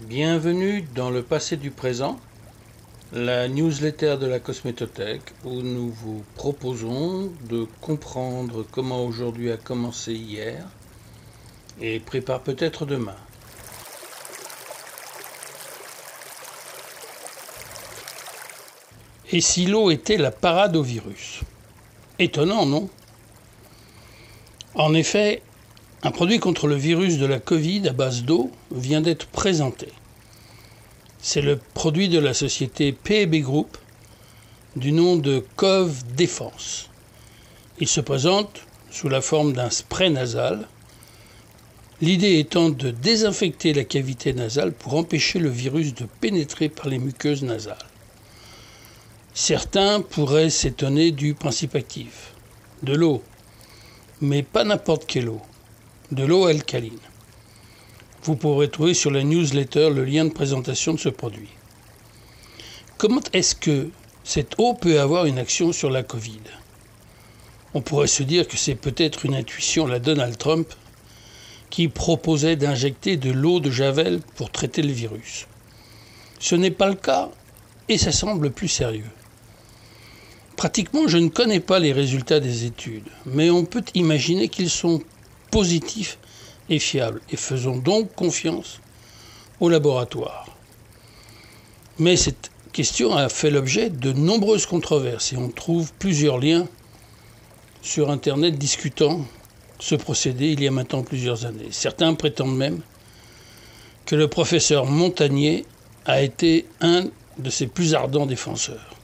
Bienvenue dans le passé du présent, la newsletter de la Cosmétothèque où nous vous proposons de comprendre comment aujourd'hui a commencé hier et prépare peut-être demain. Et si l'eau était la parade au virus? Étonnant, non? En effet, un produit contre le virus de la Covid à base d'eau vient d'être présenté. C'est le produit de la société PB Group du nom de Cove Défense. Il se présente sous la forme d'un spray nasal, l'idée étant de désinfecter la cavité nasale pour empêcher le virus de pénétrer par les muqueuses nasales. Certains pourraient s'étonner du principe actif, de l'eau, mais pas n'importe quelle eau de l'eau alcaline. Vous pourrez trouver sur la newsletter le lien de présentation de ce produit. Comment est-ce que cette eau peut avoir une action sur la Covid? On pourrait se dire que c'est peut-être une intuition la Donald Trump qui proposait d'injecter de l'eau de Javel pour traiter le virus. Ce n'est pas le cas et ça semble plus sérieux. Pratiquement, je ne connais pas les résultats des études, mais on peut imaginer qu'ils sont positif et fiable et faisons donc confiance au laboratoire. Mais cette question a fait l'objet de nombreuses controverses et on trouve plusieurs liens sur Internet discutant ce procédé il y a maintenant plusieurs années. Certains prétendent même que le professeur Montagnier a été un de ses plus ardents défenseurs.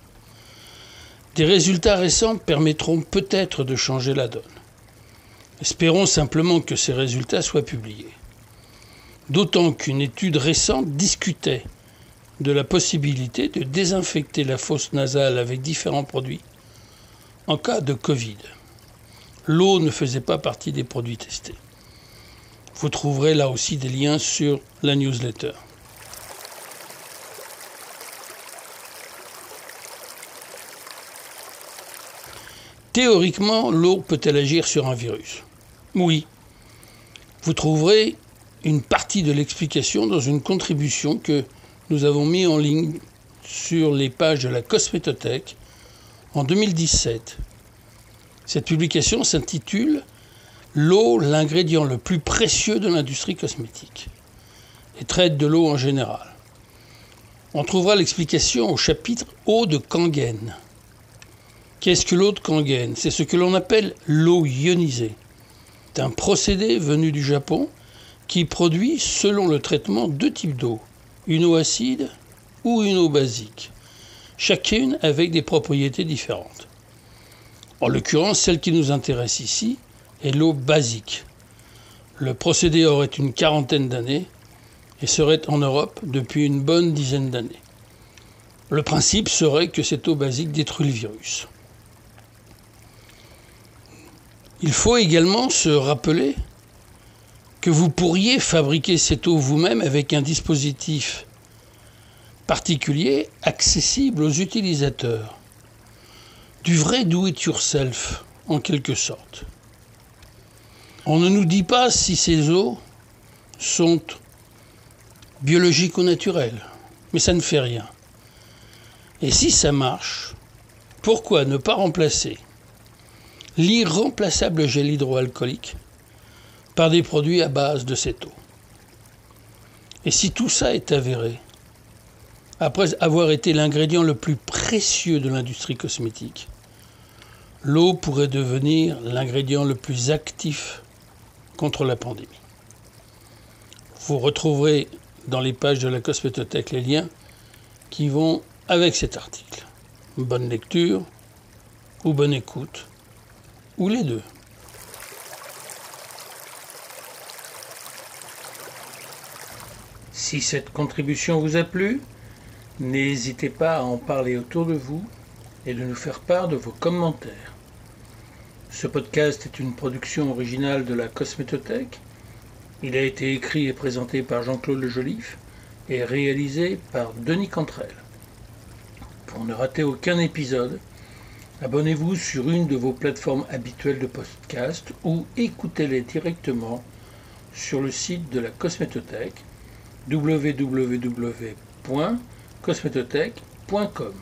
Des résultats récents permettront peut-être de changer la donne. Espérons simplement que ces résultats soient publiés. D'autant qu'une étude récente discutait de la possibilité de désinfecter la fosse nasale avec différents produits en cas de Covid. L'eau ne faisait pas partie des produits testés. Vous trouverez là aussi des liens sur la newsletter. Théoriquement, l'eau peut-elle agir sur un virus? Oui. Vous trouverez une partie de l'explication dans une contribution que nous avons mis en ligne sur les pages de la Cosmétothèque en 2017. Cette publication s'intitule L'eau, l'ingrédient le plus précieux de l'industrie cosmétique et traite de l'eau en général. On trouvera l'explication au chapitre Eau de Kangen. Qu'est-ce que l'eau de Kangen C'est ce que l'on appelle l'eau ionisée. C'est un procédé venu du Japon qui produit, selon le traitement, deux types d'eau, une eau acide ou une eau basique, chacune avec des propriétés différentes. En l'occurrence, celle qui nous intéresse ici est l'eau basique. Le procédé aurait une quarantaine d'années et serait en Europe depuis une bonne dizaine d'années. Le principe serait que cette eau basique détruit le virus. Il faut également se rappeler que vous pourriez fabriquer cette eau vous-même avec un dispositif particulier accessible aux utilisateurs. Du vrai do-it-yourself, en quelque sorte. On ne nous dit pas si ces eaux sont biologiques ou naturelles, mais ça ne fait rien. Et si ça marche, pourquoi ne pas remplacer l'irremplaçable gel hydroalcoolique par des produits à base de cette eau. Et si tout ça est avéré, après avoir été l'ingrédient le plus précieux de l'industrie cosmétique, l'eau pourrait devenir l'ingrédient le plus actif contre la pandémie. Vous retrouverez dans les pages de la Cosmétothèque les liens qui vont avec cet article. Bonne lecture ou bonne écoute les deux. Si cette contribution vous a plu, n'hésitez pas à en parler autour de vous et de nous faire part de vos commentaires. Ce podcast est une production originale de la Cosmétothèque. Il a été écrit et présenté par Jean-Claude Le Joliffe et réalisé par Denis Cantrel. Pour ne rater aucun épisode, Abonnez-vous sur une de vos plateformes habituelles de podcast ou écoutez-les directement sur le site de la Cosmétothèque www.cosmétotech.com.